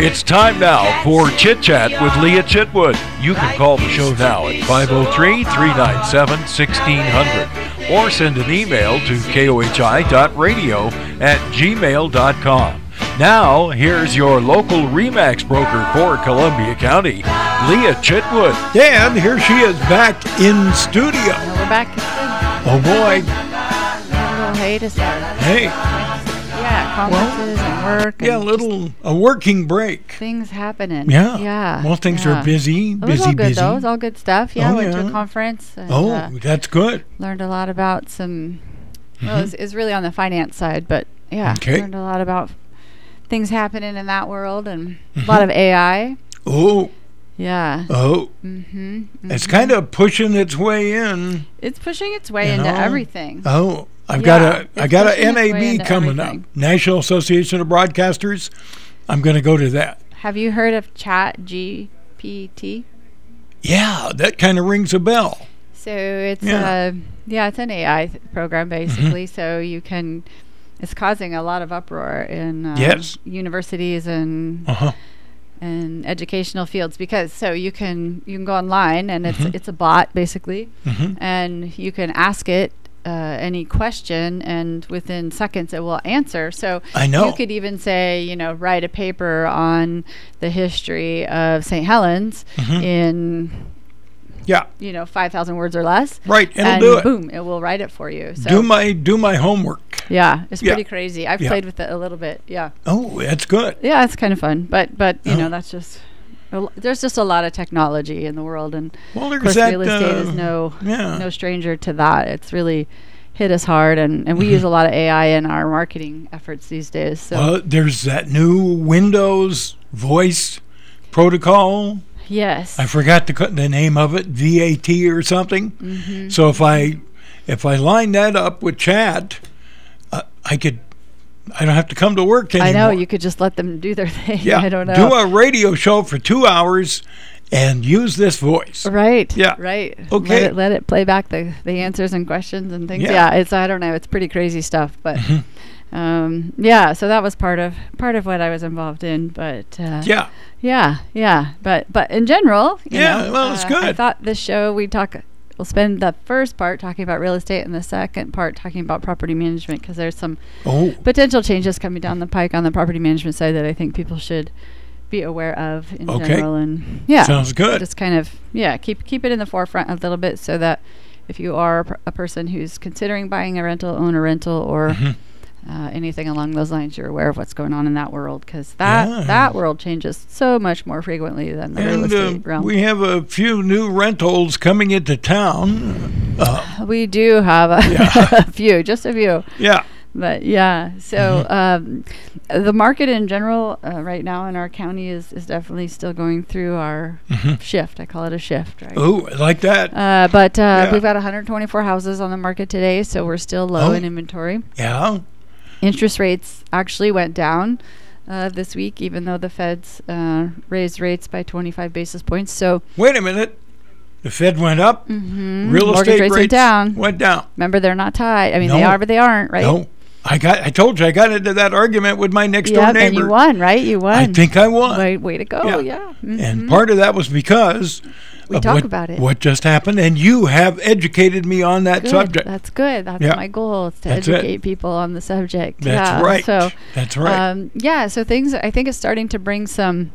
It's time now for Chit Chat with Lea Chitwood. You can call the show now at 503 397 1600 or send an email to kohi.radio at gmail.com. Now, here's your local REMAX broker for Columbia County, Lea Chitwood. And here she is back in studio. We're back. Oh boy. We had a little hiatus there. Hey, Yeah, conferences and work. And yeah, a little a working break. things happening. Yeah. Yeah. Well, things yeah. are busy, It was busy, all good busy. though. It was all good stuff. Yeah, Oh, went to a conference. And, Oh, uh, that's good. learned a lot about some. Well, it's, it's really on the finance side, but yeah, Mm-hmm. Okay. learned a lot about things happening in that world and Mm-hmm. a lot of AI. Oh, Yeah. oh, Mm-hmm. it's kind of pushing its way in. It's pushing its way into know? everything. Oh, I've Yeah, got a I got a NAB coming everything. up. National Association of Broadcasters. I'm going to go to that. Have you heard of Chat GPT? Yeah, that kind of rings a bell. So it's Yeah. uh, yeah, it's an AI program basically. So you can, it's causing a lot of uproar in uh, Yes. universities and Uh huh. and educational fields because so you can you can go online and Mm-hmm. it's it's a bot basically, hmm and you can ask it. Uh, any question and within seconds it will answer. So I know. you could even say, you know, write a paper on the history of St. Helens Mhm. in Yeah, you know, 5,000 words or less. right. It'll and do it. boom, it will write it for you. So, do my do my homework. yeah, it's Yeah. pretty crazy. I've Yeah. played with it a little bit. Yeah. Oh, that's good. Yeah, it's kind of fun. But, but you Oh. know, that's just, there's just a lot of technology in the world. And Well, of course, that. real estate is uh, no, yeah. no stranger to that. It's really hit us hard. And, and we use a lot of AI in our marketing efforts these days. So, Well, there's that new Windows voice protocol. yes. I forgot the the name of it, VAT or something. Mhm. So if I if I line that up with chat, uh, I could I don't have to come to work anymore. I know. You could just let them do their thing. yeah, I don't know. do a radio show for two hours and use this voice. Right. Yeah. Right. Okay. Let it, let it play back the, the answers and questions and things. Yeah. Yeah. It's I don't know. It's pretty crazy stuff, but um, yeah. So that was part of part of what I was involved in. But uh, Yeah, yeah, yeah. But but in general, you Yeah, know, well, it's uh, I thought this show we talk. We'll spend the first part talking about real estate and the second part talking about property management because there's some Oh, potential changes coming down the pike on the property management side that I think people should be aware of in Okay. general. And yeah, sounds good. just kind of yeah keep keep it in the forefront a little bit so that if you are a, per- a person who's considering buying a rental own a rental or Mhm. Uh, anything along those lines you're aware of what's going on in that world because that Yeah. that world changes so much more frequently than the real estate uh, realm we have a few new rentals coming into town. Uh, we do have a, Yeah. a few just a few yeah, but yeah so Mm-hmm. um, the market in general uh, right now in our county is, is definitely still going through our Mhm. shift i call it a shift right oh, like that. Uh, but uh, Yeah. we've got 124 houses on the market today, so we're still low Oh. in inventory. yeah, Interest rates actually went down uh, this week, even though the Feds uh, raised rates by 25 basis points. So wait a minute. The Fed went up. mhm, Real mortgage estate rates went down. Went down. Remember, they're not tied. I mean, they are, but they aren't, right? No, I got. I told you I got into that argument with my next Yep, door neighbor. and you won, right? You won. I think I won. Way, way to go! Yeah. Yeah. And mhm. part of that was because We talk what, about it. What just happened, and you have educated me on that Good. subject. That's good. That's Yeah. my goal is to That's it. educate people on the subject. That's yeah. right. So. That's right. Um, yeah, so things I think is starting to bring some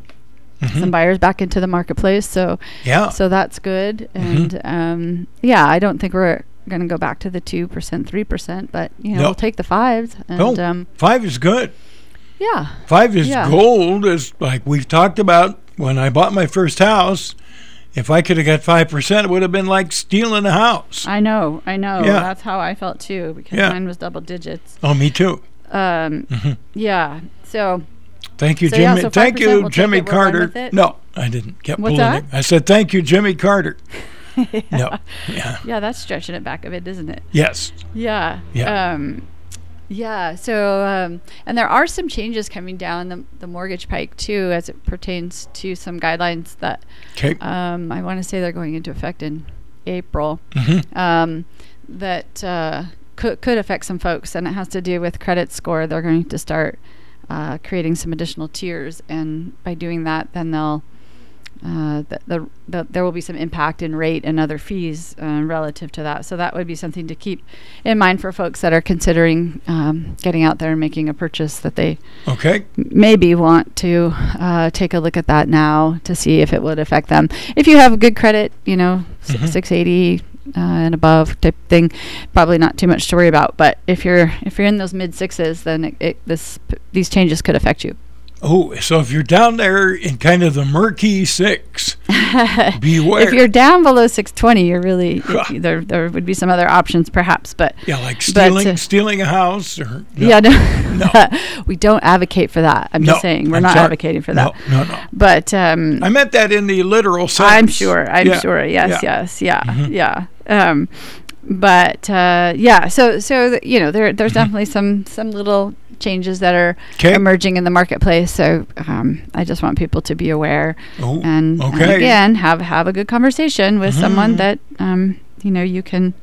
Mhm. some buyers back into the marketplace. So yeah. so that's good. Mm-hmm. And um, yeah, I don't think we're going to go back to the two percent, three percent, but you know No. we'll take the fives. And No. um, Five is good. yeah, Five is Yeah. gold, Is like we've talked about when I bought my first house. If I could have got five percent, it would have been like stealing a house. I know, I know. Yeah. That's how I felt too because Yeah. mine was double digits. Oh, me too. Um, Mhm. yeah. So Thank you, So, yeah, Jimmy. so thank you, we'll Jimmy Carter. No, I didn't. Kept What's pulling that? it. I said thank you, Jimmy Carter. No. Yeah. yeah, that's stretching it back a bit, isn't it? Yes. Yeah. Yeah. Um, yeah. So, um, and there are some changes coming down the, the mortgage pike too, as it pertains to some guidelines that um, I want to say they're going into effect in April. Mhm. Um, that uh, could could affect some folks, and it has to do with credit score. They're going to start uh, creating some additional tiers, and by doing that, then they'll uh, the, the, the, there will be some impact in rate and other fees uh, relative to that. So that would be something to keep in mind for folks that are considering um, getting out there and making a purchase that they Okay. maybe want to uh, take a look at that now to see if it would affect them. If you have good credit, you know, Mhm. 680 uh, and above type thing, probably not too much to worry about. But if you're if you're in those mid sixes, then it, it, this p- these changes could affect you. Oh, so if you're down there in kind of the murky six, beware. If you're down below 620, you're really there. There would be some other options, perhaps, but yeah, like but, stealing uh, stealing a house or no. yeah, no, No. we don't advocate for that. I'm No, just saying we're I'm not sorry. advocating for that. No, no, no. But um, I meant that in the literal sense. I'm sure. I'm Yeah, sure. Yes. yeah. Yes. Yeah. Mhm. Yeah. Um, but uh, yeah. So so th- you know there there's Mm-hmm. definitely some some little changes that are 'Kay. emerging in the marketplace. So um, I just want people to be aware Oh, and, and again have have a good conversation with someone Mhm. that um, you know you can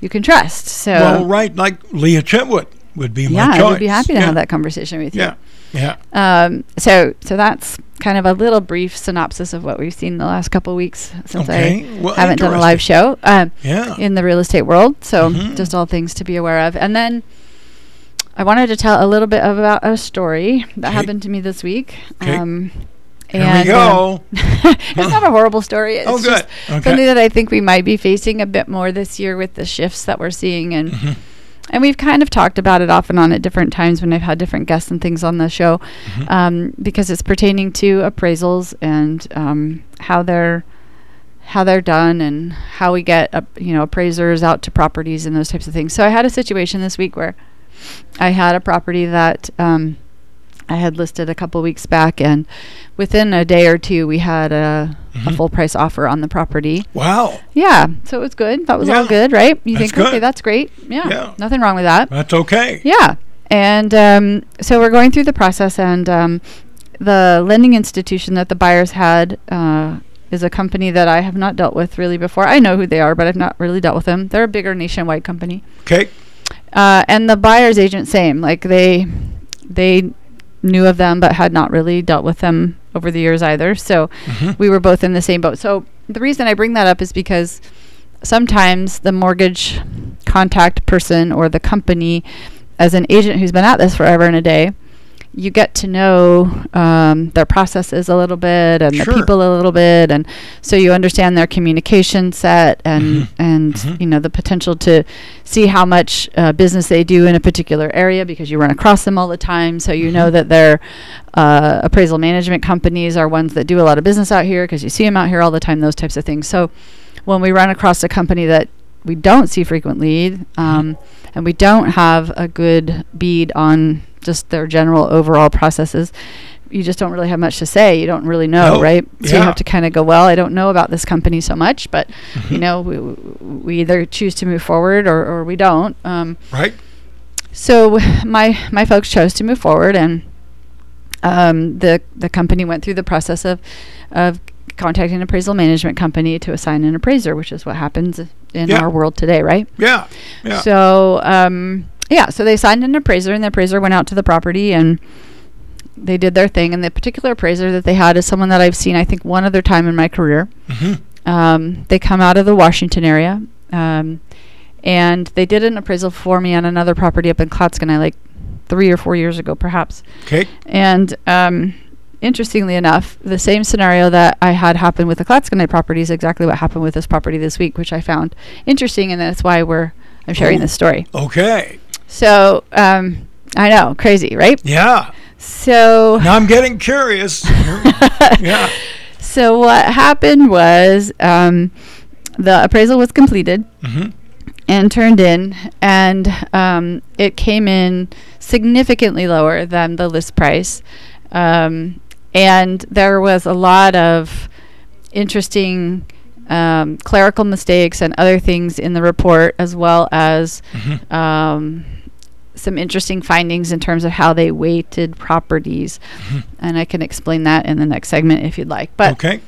you can trust. So well, right, like Lea Chitwood would be yeah, my choice. I would be happy to yeah. have that conversation with you. Yeah, yeah. Um, so so that's kind of a little brief synopsis of what we've seen the last couple of weeks since Okay. I Well, haven't done a live show um, Yeah. in the real estate world. So Mhm. just all things to be aware of. And then I wanted to tell a little bit about a story that Okay. happened to me this week. 'Kay. Um, Here and, we go. um, it's not a horrible story. It's oh, good. just Okay. something that I think we might be facing a bit more this year with the shifts that we're seeing and Mhm. and we've kind of talked about it off and on at different times when I've had different guests and things on the show Mhm. um, because it's pertaining to appraisals and um, how they're how they're done and how we get up, you know appraisers out to properties and those types of things. So I had a situation this week where I had a property that um, I had listed a couple weeks back, and within a day or two, we had a, a Mhm. full price offer on the property. Wow, Yeah, so it was good. That was all good, right? You That's think, okay, that's great. Yeah, Yeah. nothing wrong with that. that's okay. Yeah. And um, so we're going through the process, and um, the lending institution that the buyers had uh, is a company that I have not dealt with really before. I know who they are, but I've not really dealt with them. They're a bigger nationwide company. Okay. Uh, and the buyer's agent, same. Like they, they knew of them, but had not really dealt with them over the years either. So Mhm. we were both in the same boat. So the reason I bring that up is because sometimes the mortgage contact person or the company, as an agent who's been at this forever and a day, you get to know um, their processes a little bit and Sure. the people a little bit, and so you understand their communication set and Mhm. and Mhm. you know the potential to see how much uh, business they do in a particular area because you run across them all the time. So you know Mhm. that their uh, appraisal management companies are ones that do a lot of business out here because you see them out here all the time. Those types of things. So when we run across a company that we don't see frequently, um, and we don't have a good bead on just their general overall processes, you just don't really have much to say. You don't really know, No. right? So you have to kind of go, well, I don't know about this company so much, but you Mhm. know, we, we either choose to move forward or, or we don't. Um, Right. so my my folks chose to move forward, and um, the the company went through the process of of contacting an appraisal management company to assign an appraiser, which is what happens in Yeah. our world today, right? Yeah. Yeah. So um, yeah, so they signed an appraiser, and the appraiser went out to the property and they did their thing. And the particular appraiser that they had is someone that I've seen, I think, one other time in my career. Mhm. Um, they come out of the Washington area, um, and they did an appraisal for me on another property up in Clatskanie, like three or four years ago, perhaps. Okay. And um, interestingly enough, the same scenario that I had happen with the Clatskanie property is exactly what happened with this property this week, which I found interesting, and that's why we're I'm sharing Oh. this story. Okay. So um, I know, crazy, right? Yeah. So Now I'm getting curious. yeah. so what happened was um, the appraisal was completed. hmm and turned in, and um, it came in significantly lower than the list price. Um, and there was a lot of interesting um, clerical mistakes and other things in the report, as well as hmm um, some interesting findings in terms of how they weighted properties. Mhm. And I can explain that in the next segment if you'd like. But Okay.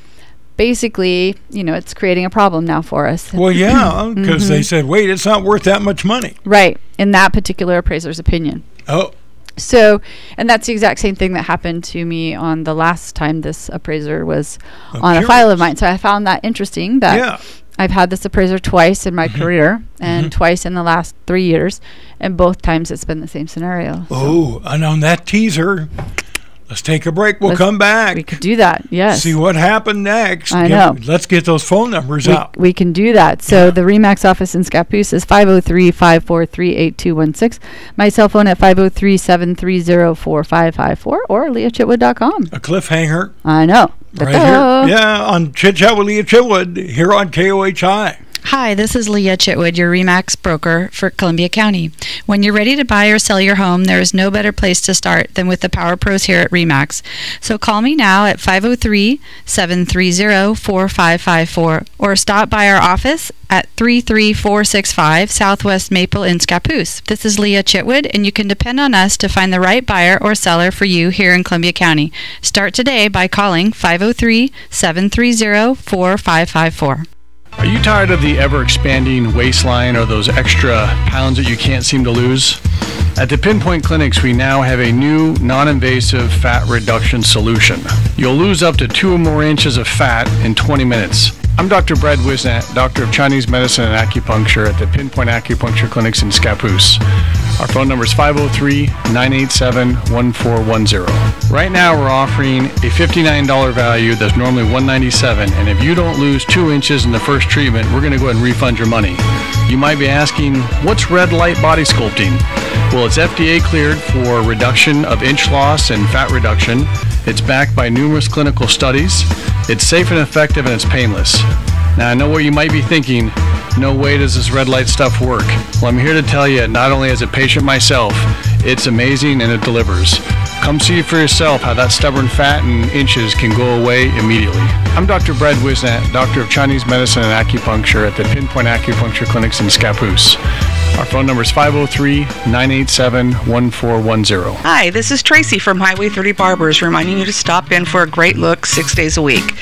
basically, you know, it's creating a problem now for us. Well, yeah, because they Mhm. said, wait, it's not worth that much money. Right, in that particular appraiser's opinion. Oh. So, and that's the exact same thing that happened to me on the last time this appraiser was on a file of mine. So I found that interesting that Yeah. I've had this appraiser twice in my career and Mhm. twice in the last three years, and both times it's been the same scenario. So Oh, and on that teaser, let's take a break. We'll Let's- come back. we could do that. Yes. See what happened next. I Get- know. Let's get those phone numbers we, out. we can do that. So the Remax office in Scappoose is 503-543-8216. My cell phone at 503-730-4554 or leachitwood.com. A cliffhanger I know. Right here. Yeah, on Chit Chat with Lea Chitwood here on KOHI. Hi, this is Lea Chitwood, your REMAX broker for Columbia County. When you're ready to buy or sell your home, there is no better place to start than with the Power Pros here at REMAX. So call me now at 503 730 4554 or stop by our office at 33465 Southwest Maple in Scappoose. This is Lea Chitwood, and you can depend on us to find the right buyer or seller for you here in Columbia County. Start today by calling 503 730 4554. Are you tired of the ever expanding waistline or those extra pounds that you can't seem to lose? At the Pinpoint Clinics, we now have a new non invasive fat reduction solution. You'll lose up to two or more inches of fat in 20 minutes. I'm Dr. Brad Wisnat, Doctor of Chinese Medicine and Acupuncture at the Pinpoint Acupuncture Clinics in Scappoose. Our phone number is 503 987 1410. Right now, we're offering a $59 value that's normally 197, and if you don't lose two inches in the first treatment, we're going to go ahead and refund your money. You might be asking, what's red light body sculpting? Well, it's FDA cleared for reduction of inch loss and fat reduction. It's backed by numerous clinical studies. It's safe and effective and it's painless. Now, I know what you might be thinking. No way does this red light stuff work. Well, I'm here to tell you, not only as a patient myself, it's amazing and it delivers. Come see for yourself how that stubborn fat and inches can go away immediately. I'm Dr. Brad Wisnat, Doctor of Chinese Medicine and Acupuncture at the Pinpoint Acupuncture Clinics in Scappoose. Our phone number is 503 987 1410. Hi, this is Tracy from Highway 30 Barbers reminding you to stop in for a great look six days a week.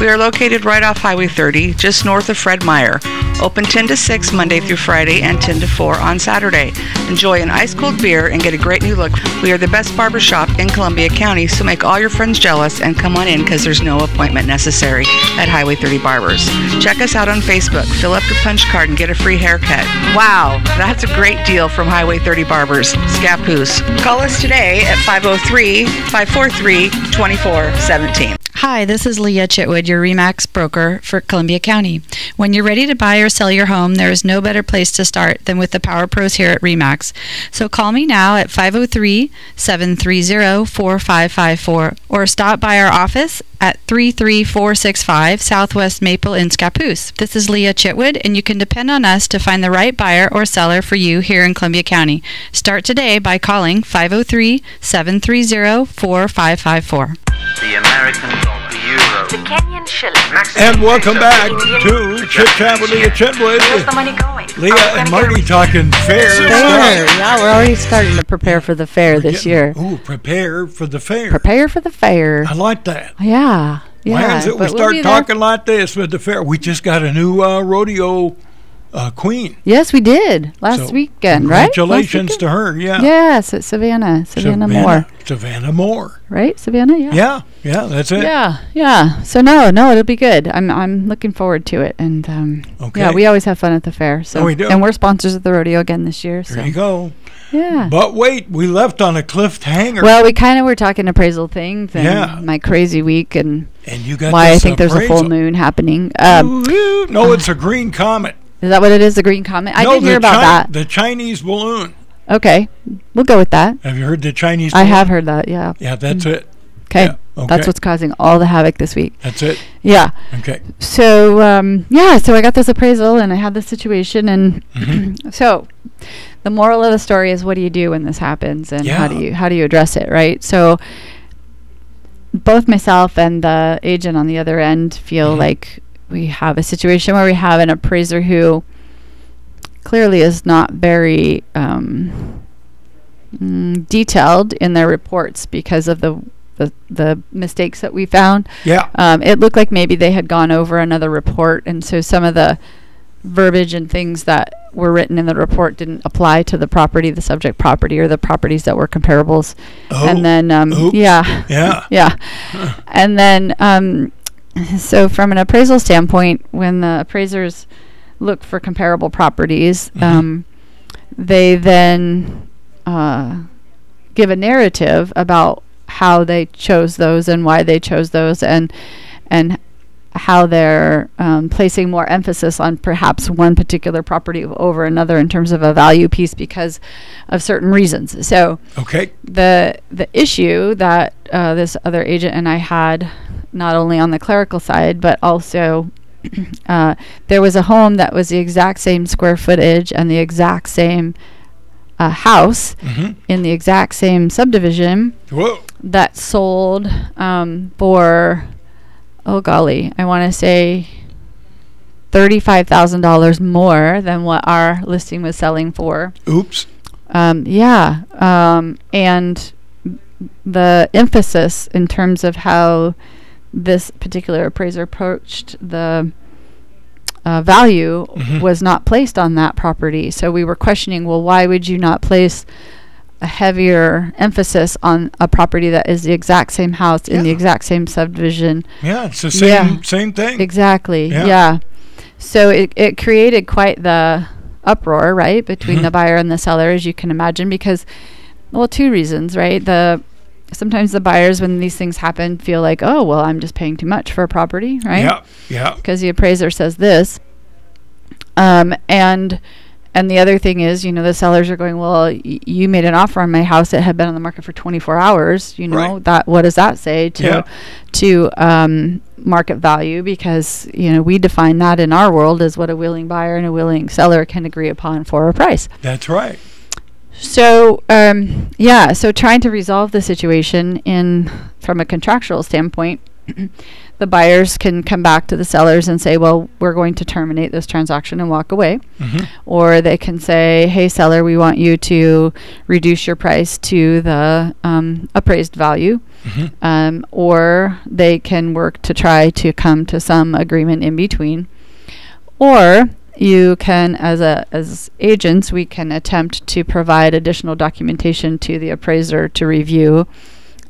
We are located right off Highway 30, just north of Fred Meyer. Open 10 to 6 Monday through Friday and 10 to 4 on Saturday. Enjoy an ice cold beer and get a great new look. We are the best barber shop in Columbia County, so make all your friends jealous and come on in because there's no appointment necessary at Highway 30 Barbers. Check us out on Facebook, fill up your punch card, and get a free haircut. Wow, that's a great deal from Highway 30 Barbers, Scappoose. Call us today at 503 543 2417. Hi, this is Lea Chitwood, your REMAX broker for Columbia County. When you're ready to buy or sell your home, there is no better place to start than with the Power Pros here at REMAX. So call me now at 503 730 4554 or stop by our office at 33465 Southwest Maple in Scappoose. This is Lea Chitwood, and you can depend on us to find the right buyer or seller for you here in Columbia County. Start today by calling 503 730 4554. The American dollar, the euro, The Kenyan shilling. And welcome back to rupee. Chit Chat with Lea Chitwood. Where's the money going? Lea and Marty talking fair Fair. Yeah, we're already starting to prepare for the fair this year. Ooh, prepare for the fair. Prepare for the fair. I like that. Yeah. Yeah. Why is it we but we'll start there. talking like this with the fair? We just got a new uh, rodeo uh, queen. Yes, we did last So, weekend, right? Congratulations weekend? to her. Yeah. Yes, at Savannah, Savannah, Moore, Savannah Moore. right? Savannah, yeah. Yeah, yeah, that's it. Yeah, yeah. So no, no, it'll be good. I'm I'm looking forward to it, and um, Okay. yeah, we always have fun at the fair. So Oh, we do. and we're sponsors of the rodeo again this year. So There you go. yeah. But wait, we left on a cliffhanger. Well, we kind of were talking appraisal things and Yeah. my crazy week and and you got why I think there's a full moon happening. Um, no, it's a green comet. is that what it is? The green comet? I no, did hear about Chi- that. The Chinese balloon. Okay, we'll go with that. Have you heard the Chinese? I have heard that. Yeah. Yeah, that's it. Okay. Yeah, okay. That's what's causing all the havoc this week. That's it. Yeah. Okay. So um, yeah, so I got this appraisal and I had this situation, and Mm-hmm. so the moral of the story is, what do you do when this happens, and how do you how do you address it, right? So both myself and the agent on the other end feel Mhm. like we have a situation where we have an appraiser who clearly is not very um, mm, detailed in their reports because of the the, the mistakes that we found Yeah. um, it looked like maybe they had gone over another report, and so some of the verbiage and things that were written in the report didn't apply to the property, the subject property, or the properties that were comparables. Oh, and then, um, oops. yeah, yeah. yeah. And then, um, so from an appraisal standpoint, when the appraisers look for comparable properties, Mhm. um, they then uh, give a narrative about how they chose those and why they chose those, and and how they're um, placing more emphasis on perhaps one particular property over another in terms of a value piece because of certain reasons. So Okay. the the issue that uh, this other agent and I had, not only on the clerical side, but also uh, there was a home that was the exact same square footage and the exact same uh, house hmm in the exact same subdivision Whoa. that sold um, for, oh golly, I want to say thirty-five thousand dollars more than what our listing was selling for. Oops. Um, yeah, um, and the emphasis in terms of how this particular appraiser approached the uh, value Mhm. was not placed on that property. So we were questioning, well, why would you not place a heavier emphasis on a property that is the exact same house in the exact same subdivision? Yeah, it's the same Yeah. same thing. Exactly. Yeah. Yeah. So it, it created quite the uproar, right, between Mhm. the buyer and the seller, as you can imagine, because, well, two reasons, right? The sometimes the buyers, when these things happen, feel like, oh, well, I'm just paying too much for a property, right? Yeah. Yeah. Because the appraiser says this. Um, and and the other thing is, you know, the sellers are going, well, y- you made an offer on my house that had been on the market for 24 hours. You know Right. that. What does that say to Yeah. to um, market value? Because you know we define that in our world as what a willing buyer and a willing seller can agree upon for a price. That's right. So um, yeah, so trying to resolve the situation in from a contractual standpoint, the buyers can come back to the sellers and say, "Well, we're going to terminate this transaction and walk away," hmm or they can say, "Hey, seller, we want you to reduce your price to the um, appraised value," hmm um, or they can work to try to come to some agreement in between, or you can as a as agents we can attempt to provide additional documentation to the appraiser to review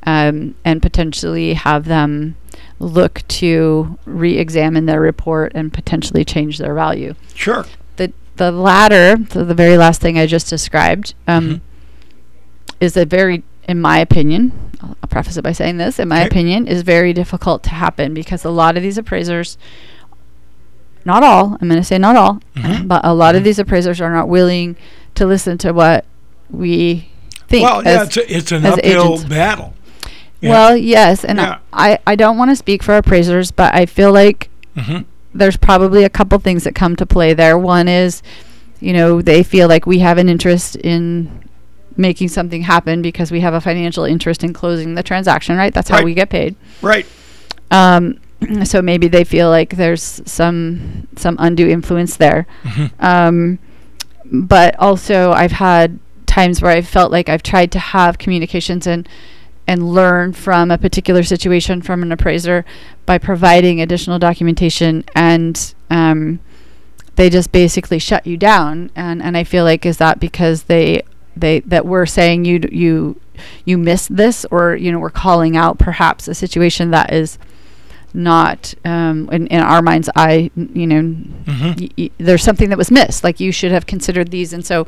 um, and potentially have them look to re-examine their report and potentially change their value Sure. the the latter so the very last thing i just described um, Mhm. is a very in my opinion I'll, I'll preface it by saying this in my Okay. opinion is very difficult to happen because a lot of these appraisers not all i'm going to say not all Mhm. but a lot of these appraisers are not willing to listen to what we think Well, yeah, it's, a, it's an as uphill agents. battle. Yeah. well yes and Yeah. I, I don't want to speak for appraisers but i feel like hmm there's probably a couple things that come to play there. One is, you know, they feel like we have an interest in making something happen because we have a financial interest in closing the transaction, right? That's how we get paid. Right. Um, so maybe they feel like there's some some undue influence there. hmm Um, but also, I've had times where I've felt like I've tried to have communications and and learn from a particular situation from an appraiser by providing additional documentation, and um, they just basically shut you down. And and I feel like is that because they they that we're saying you d- you you missed this, or you know we're calling out perhaps a situation that is not um, in, in our mind's eye, you know, hmm y- y- there's something that was missed. Like you should have considered these, and so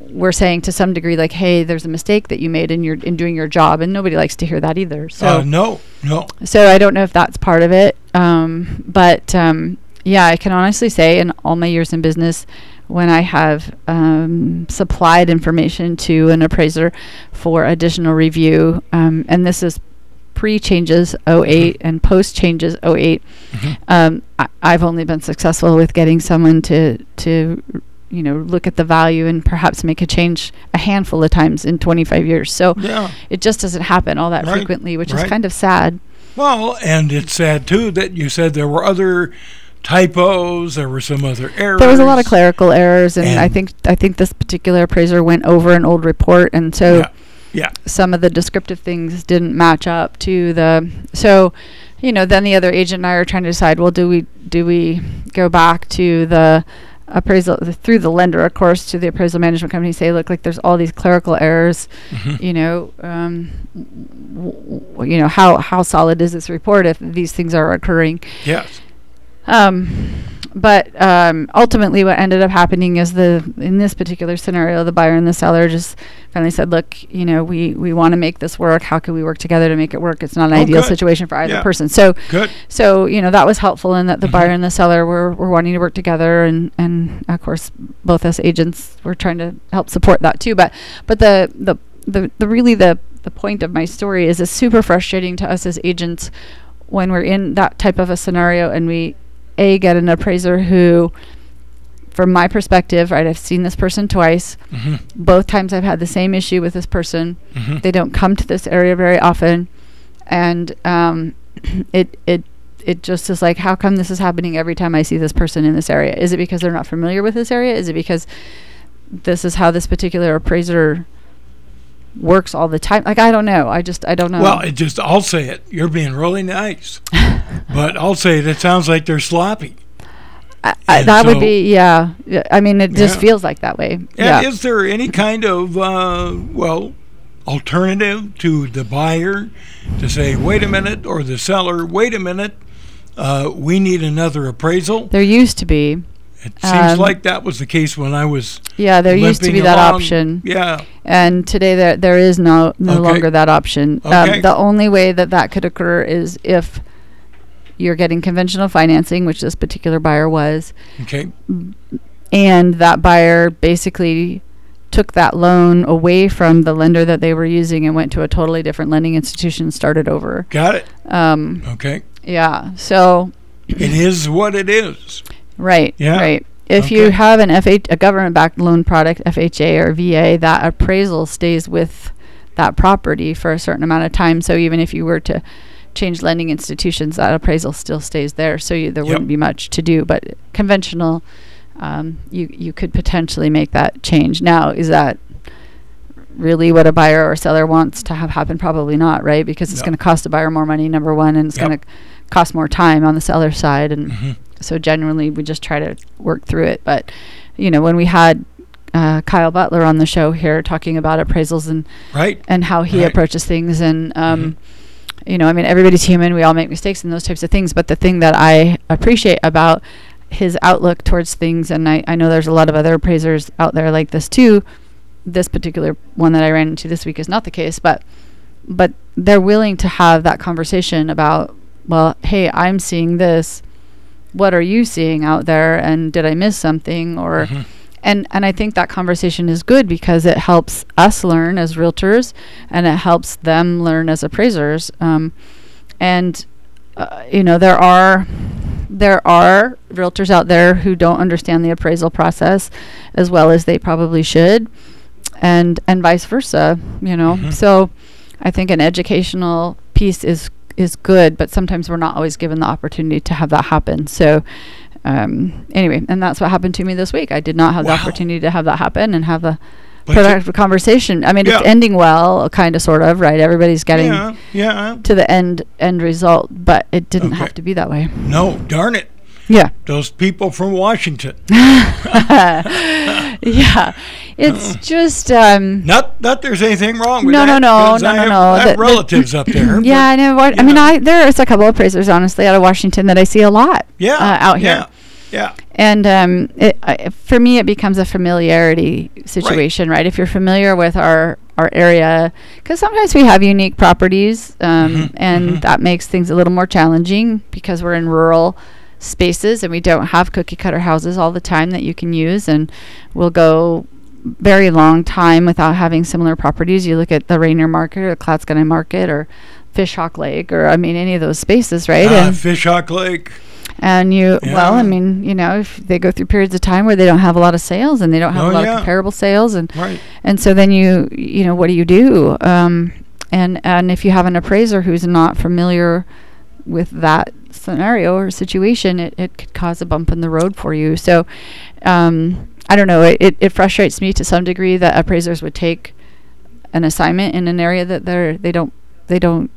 we're saying to some degree, like, hey, there's a mistake that you made in your in doing your job, and nobody likes to hear that either. So, uh, no, no. so I don't know if that's part of it, um, but um, yeah, I can honestly say, in all my years in business, when I have um, supplied information to an appraiser for additional review, um, and this is pre changes 08 and post changes 8 Mhm. um, I, I've only been successful with getting someone to to you know look at the value and perhaps make a change a handful of times in 25 years. So Yeah. it just doesn't happen all that Right, frequently, which right. is kind of sad. Well, and it's sad too that you said there were other typos. There were some other errors. There was a lot of clerical errors, and, I think I think this particular appraiser went over an old report, and so Yeah. Yeah. some of the descriptive things didn't match up to the. So, you know, then the other agent and I are trying to decide. Well, do we do we go back to the appraisal through the lender, of course, to the appraisal management company. Say, look, like there's all these clerical errors. Mm-hmm. You know, um, w- w- you know how how solid is this report if these things are occurring? Yes. Um, but um, ultimately, what ended up happening is the in this particular scenario, the buyer and the seller just finally said, "Look, you know, we we want to make this work. How can we work together to make it work? It's not an Oh, ideal good. situation for either Yeah. person." So, Good. so you know that was helpful in that the Mhm. buyer and the seller were, were wanting to work together, and and of course both us agents were trying to help support that too. But but the the the, the really the the point of my story is it's super frustrating to us as agents when we're in that type of a scenario and we a get an appraiser who from my perspective right i've seen this person twice. Hmm both times i've had the same issue with this person. Hmm they don't come to this area very often. And um, it it it just is like how come this is happening every time i see this person in this area? Is it because they're not familiar with this area? Is it because this is how this particular appraiser works all the time like i don't know i just i don't know Well, it just I'll say it. You're being really nice, but I'll say it. It sounds like they're sloppy. I, I, that would be yeah i mean it just Yeah. feels like that way And yeah is there any kind of uh, well alternative to the buyer to say, wait a minute, or the seller, wait a minute, uh, we need another appraisal? there used to be It seems Um, like that was the case when I was. yeah there used to be that along. option Yeah. and today there there is no no Okay. longer that option. Okay. Um, the only way that that could occur is if you're getting conventional financing, which this particular buyer was, Okay. and that buyer basically took that loan away from the lender that they were using and went to a totally different lending institution and started over. Got it. Um, Okay. yeah. So It is what it is. Right. Yeah. Right. If you have an FH, a government-backed loan product, FHA or VA, that appraisal stays with that property for a certain amount of time. So even if you were to change lending institutions, that appraisal still stays there. So you, there Yep. wouldn't be much to do. But conventional, um, you you could potentially make that change. Now, is that really what a buyer or seller wants to have happen? Probably not, right? Because it's No. going to cost the buyer more money, number one, and it's Yep. going to cost more time on the seller side. And Mhm. So generally, we just try to work through it. But you know, when we had uh, Kyle Butler on the show here talking about appraisals and Right. and how he Right. approaches things, and um, Mm-hmm. you know, I mean, everybody's human. We all make mistakes and those types of things. But the thing that I appreciate about his outlook towards things, and I, I know there's a lot of other appraisers out there like this too. This particular one that I ran into this week is not the case, but but they're willing to have that conversation about, well, hey, I'm seeing this. What are you seeing out there? And did I miss something? Or Mhm. and and I think that conversation is good because it helps us learn as realtors, and it helps them learn as appraisers. Um, and uh, you know there are there are realtors out there who don't understand the appraisal process as well as they probably should, and and vice versa. You know, Mhm. so I think an educational piece is is good, but sometimes we're not always given the opportunity to have that happen. So um, anyway, and that's what happened to me this week. I did not have Wow. the opportunity to have that happen and have a But productive conversation. I mean, it's ending well, kind of, sort of, right? Everybody's getting yeah. Yeah. to the end end result, but it didn't Okay. have to be that way. No, darn it. Yeah, Those people from Washington. yeah. It's just um, Not that there's anything wrong with No, that. no, no, no, I no, have, no. I have The- the- relatives up there. but- yeah. I know. What, I mean, yeah. I there's a couple of appraisers, honestly, out of Washington that I see a lot. yeah, uh, out here. Yeah. And um, it, I, for me, it becomes a familiarity situation, right? If you're familiar with our our area, because sometimes we have unique properties, um, Mhm, and mhm. that makes things a little more challenging because we're in rural spaces and we don't have cookie cutter houses all the time that you can use, and we'll go very long time without having similar properties. You look at the Rainier Market or the Clatskanie Market or Fishhawk Lake or I mean any of those spaces, right? Uh, and Fishhawk Lake. and you, well, I mean, you know, if they go through periods of time where they don't have a lot of sales and they don't have Oh, a lot yeah. of comparable sales, and Right. and so then you, you know, what do you do? Um, and and if you have an appraiser who's not familiar with that scenario or situation, it, it could cause a bump in the road for you. So, um, I don't know. It, it, it frustrates me to some degree that appraisers would take an assignment in an area that they're they don't they don't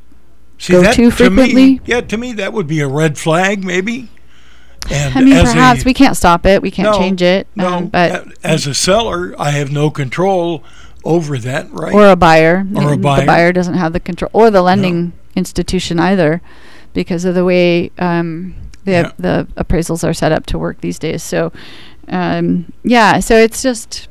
See, Go that, too to me- frequently? yeah, to me that would be a red flag, maybe. And I mean, as perhaps a, we can't stop it. We can't No, change it. no, um, but as a seller, I have no control over that, right? or a buyer. Or a buyer. The buyer doesn't have the control, or the lending institution either, because of the way um, the Yeah. the appraisals are set up to work these days. So, um, yeah, so it's just.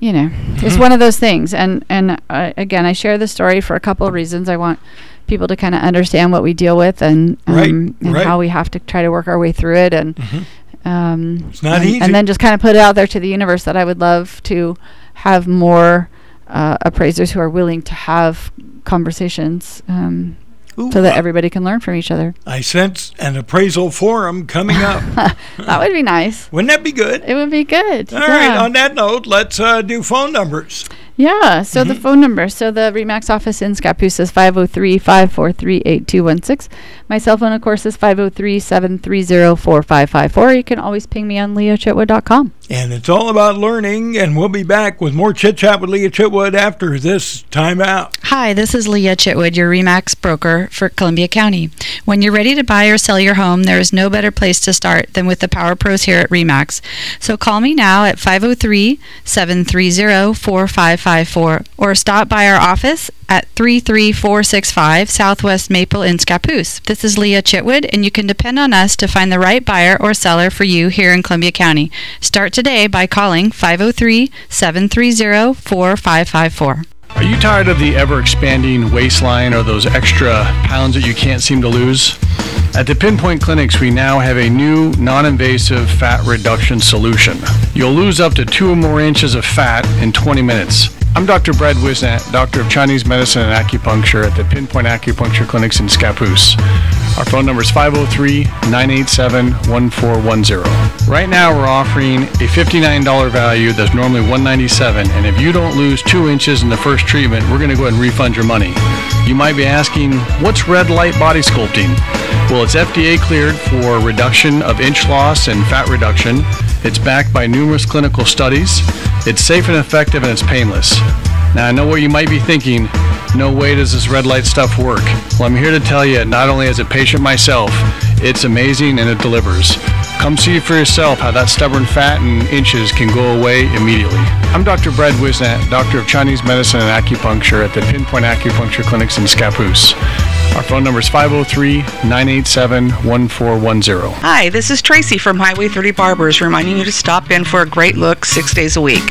You know, it's Mhm. one of those things, and and uh, again, I share the story for a couple of reasons. I want people to kind of understand what we deal with and um, Right, and right. how we have to try to work our way through it, and Mhm. um, It's not and, easy. and then just kind of put it out there to the universe that I would love to have more uh, appraisers who are willing to have conversations um, Ooh, so that everybody can learn from each other. I sense an appraisal forum coming up. that would be nice. Wouldn't that be good? It would be good. All right. yeah. On that note, let's uh, do phone numbers. Yeah, so the phone number. So the Remax office in Scappoose is 503 543 8216. My cell phone, of course, is 503 730 4554. You can always ping me on leachitwood.com. And it's all about learning, and we'll be back with more chit chat with Lea Chitwood after this time out. Hi, this is Lea Chitwood, your REMAX broker for Columbia County. When you're ready to buy or sell your home, there is no better place to start than with the Power Pros here at REMAX. So call me now at 503 730 4554 or stop by our office at 33465 Southwest Maple in Scappoose. This is Lea Chitwood, and you can depend on us to find the right buyer or seller for you here in Columbia County. Start today by calling 503 730 4554. Are you tired of the ever expanding waistline or those extra pounds that you can't seem to lose? At the Pinpoint Clinics, we now have a new non invasive fat reduction solution. You'll lose up to two or more inches of fat in 20 minutes. I'm Dr. Brad Wisnat, Doctor of Chinese Medicine and Acupuncture at the Pinpoint Acupuncture Clinics in Scappoose. Our phone number is 503 987 1410. Right now, we're offering a $59 value that's normally 197, and if you don't lose two inches in the first treatment, we're going to go ahead and refund your money. You might be asking, what's red light body sculpting? Well, it's FDA cleared for reduction of inch loss and fat reduction. It's backed by numerous clinical studies. It's safe and effective and it's painless. Now, I know what you might be thinking. No way does this red light stuff work. Well, I'm here to tell you, not only as a patient myself, it's amazing and it delivers. Come see for yourself how that stubborn fat and inches can go away immediately. I'm Dr. Brad Wisnat, Doctor of Chinese Medicine and Acupuncture at the Pinpoint Acupuncture Clinics in Scappoose. Our phone number is 503 987 1410. Hi, this is Tracy from Highway 30 Barbers reminding you to stop in for a great look six days a week.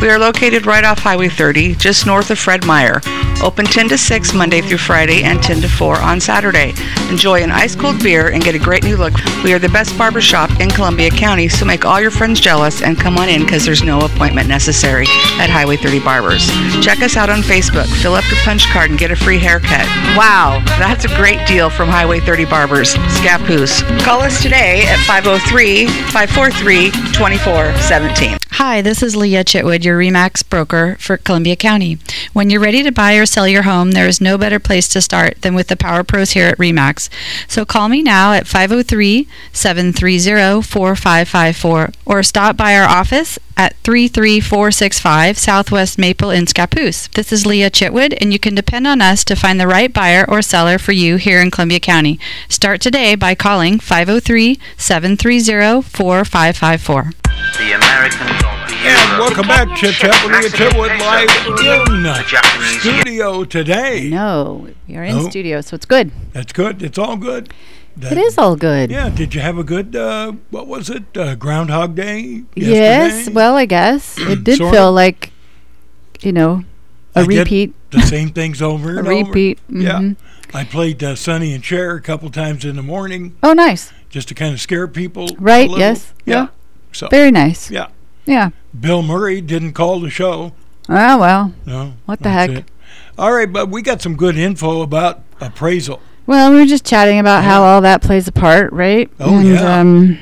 We are located right off Highway 30, just north of Fred Meyer. Open 10 to 6 Monday through Friday and 10 to 4 on Saturday. Enjoy an ice cold beer and get a great new look. We are the best barber shop in Columbia County, so make all your friends jealous and come on in because there's no appointment necessary at Highway 30 Barbers. Check us out on Facebook, fill up your punch card, and get a free haircut. Wow, that's a great deal from Highway 30 Barbers, Scappoose. Call us today at 503 543 2417. Hi, this is Lea Chitwood, your REMAX broker for Columbia County. When you're ready to buy or sell your home, there is no better place to start than with the Power Pros here at REMAX. So call me now at 503 730 4554 or stop by our office at 33465 Southwest Maple in Scappoose. This is Lea Chitwood, and you can depend on us to find the right buyer or seller for you here in Columbia County. Start today by calling 503 730 4554. The Americans of the And welcome back, Chit Chat with Lea Chitwood, live in The the studio today. No, we are in Oh. studio, so it's good. That's good. It's all good. That- It is all good. Yeah. Did you have a good, uh, what was it, uh, Groundhog Day? Yes. Well, I guess it did Sorta. feel like, you know, a I get repeat. The same things over A and over. repeat. Yeah. mhm. I played uh, Sonny and Cher a couple times in the morning Oh, nice. just to kind of scare people. Right, yes, Yeah. yeah. So Very nice. yeah, Yeah. Bill Murray didn't call the show. Oh well. No. What the heck? it. All right, but we got some good info about appraisal. Well, we were just chatting about how all that plays a part, right? Oh, and, yeah. Um,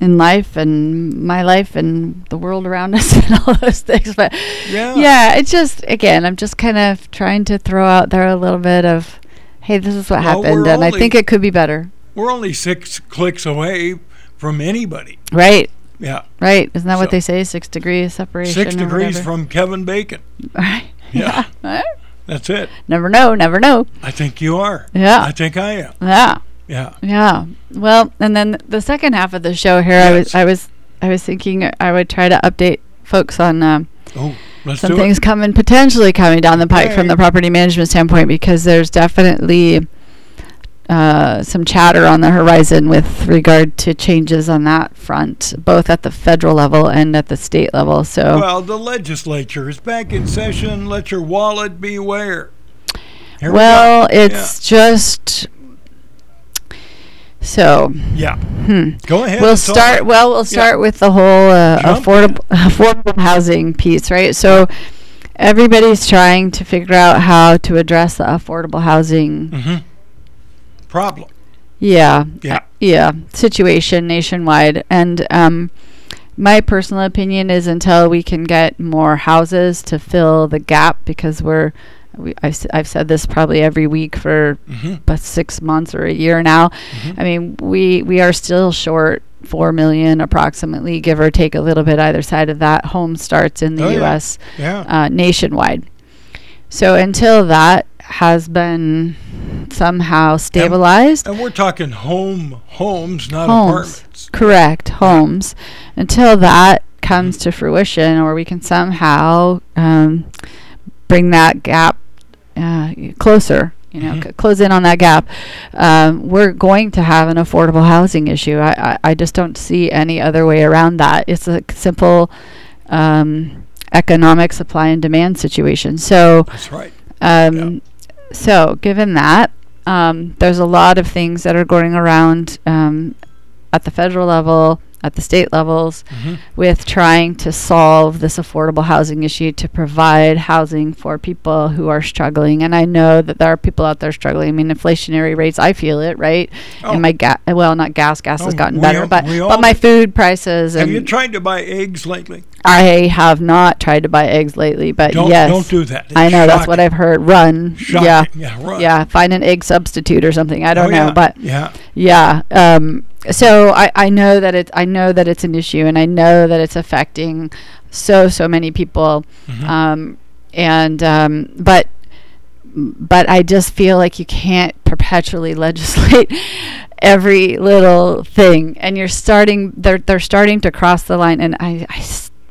in life and my life and the world around us and all those things, but Yeah. yeah, it's just again, I'm just kind of trying to throw out there a little bit of, hey, this is what Well, happened, and I think it could be better. We're only six clicks away from anybody. Right. Yeah. Right. Isn't that what they say? Six degrees separation. Six degrees whatever? from Kevin Bacon. Right. Yeah. Yeah. That's it. Never know. Never know. I think you are. Yeah. I think I am. Yeah. Yeah. Yeah. Well, and then the second half of the show here, I was I was I was thinking I would try to update folks on um, Oh, some things it. coming potentially coming down the pike from the property management standpoint because there's definitely uh, some chatter on the horizon with regard to changes on that front, both at the federal level and at the state level. So Well, the legislature is back in session. Let your wallet beware. Here well, go. it's just so. Yeah. Hmm. Go ahead. We'll and talk. start. Well, we'll start with the whole uh, affordable affordable housing piece, right? So everybody's trying to figure out how to address the affordable housing, Mhm. Problem. yeah, Yeah. yeah, situation nationwide. And um, my personal opinion is until we can get more houses to fill the gap, because we're we, I've, s- I've said this probably every week for Mhm. about six months or a year now. Mhm. I mean, we we are still short four million, approximately, give or take a little bit either side of that. Home starts in the Oh, yeah. U.S. Yeah. Uh, nationwide. So until that has been somehow stabilized, And we're talking home homes, not Homes. apartments. correct homes, until that comes to fruition, or we can somehow um, bring that gap uh, closer. You know, Mhm. c- close in on that gap. Um, we're going to have an affordable housing issue. I, I, I just don't see any other way around that. It's a simple um, economic supply and demand situation. So, That's right. um, so given that, um, there's a lot of things that are going around um, at the federal level, at the state levels, Mhm. with trying to solve this affordable housing issue to provide housing for people who are struggling. And I know that there are people out there struggling. I mean, inflationary rates, I feel it, right? Oh. And my gas, well, not gas, gas has Oh, gotten better, all- but but my food prices Have and you tried to buy eggs lately? I have not tried to buy eggs lately, but Don't yes, don't do that. I It's know that's what. I've heard. Run, Shocking. yeah, Yeah. Right. yeah. Find an egg substitute or something. I don't Oh, know, yeah. but yeah. yeah. Um, so I, I know that it I know that it's an issue, and I know that it's affecting so so many people. Mhm. Um, and um, but but I just feel like you can't perpetually legislate every little thing, and you're starting they're they're starting to cross the line, and I. I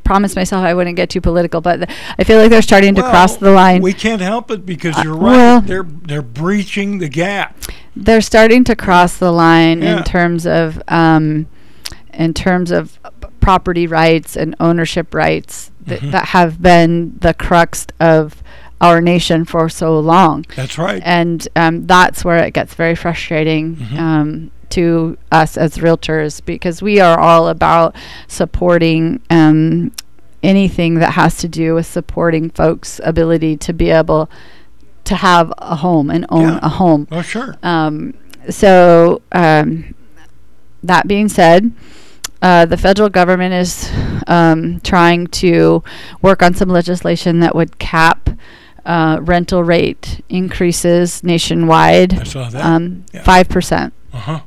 promised myself I wouldn't get too political, but th- I feel like they're starting to cross the line. We can't help it because Uh, you're right. well- they're they're breaching the gap. they're starting to cross the line Yeah. in terms of um, in terms of property rights and ownership rights that, Mhm. that have been the crux of our nation for so long That's right. and um, that's where it gets very frustrating Mhm. um, to us as realtors because we are all about supporting um, anything that has to do with supporting folks' ability to be able to have a home and own Yeah. a home. oh sure. Um, so, um, that being said, uh, the federal government is um, trying to work on some legislation that would cap uh, rental rate increases nationwide I saw that. um, Yeah. 5%. uh huh.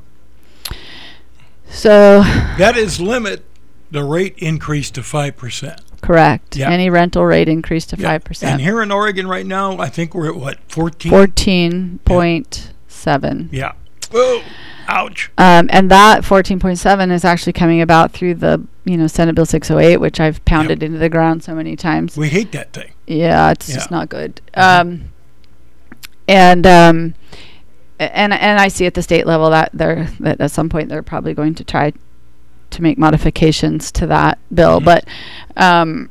So, That is limit the rate increase to five percent. correct. Yeah. Any rental rate increase to Yeah. 5%. And here in Oregon right now, I think we're at what fourteen. 14.7. Yeah. Whoa. Ouch. Um, and that 14.7 is actually coming about through the, you know, Senate Bill 608, which I've pounded into the ground so many times. We hate that thing. Yeah, it's Yeah. just not good. Mhm. Um, and um, and and I see at the state level that they're that at some point they're probably going to try to make modifications to that bill. Mhm. But um,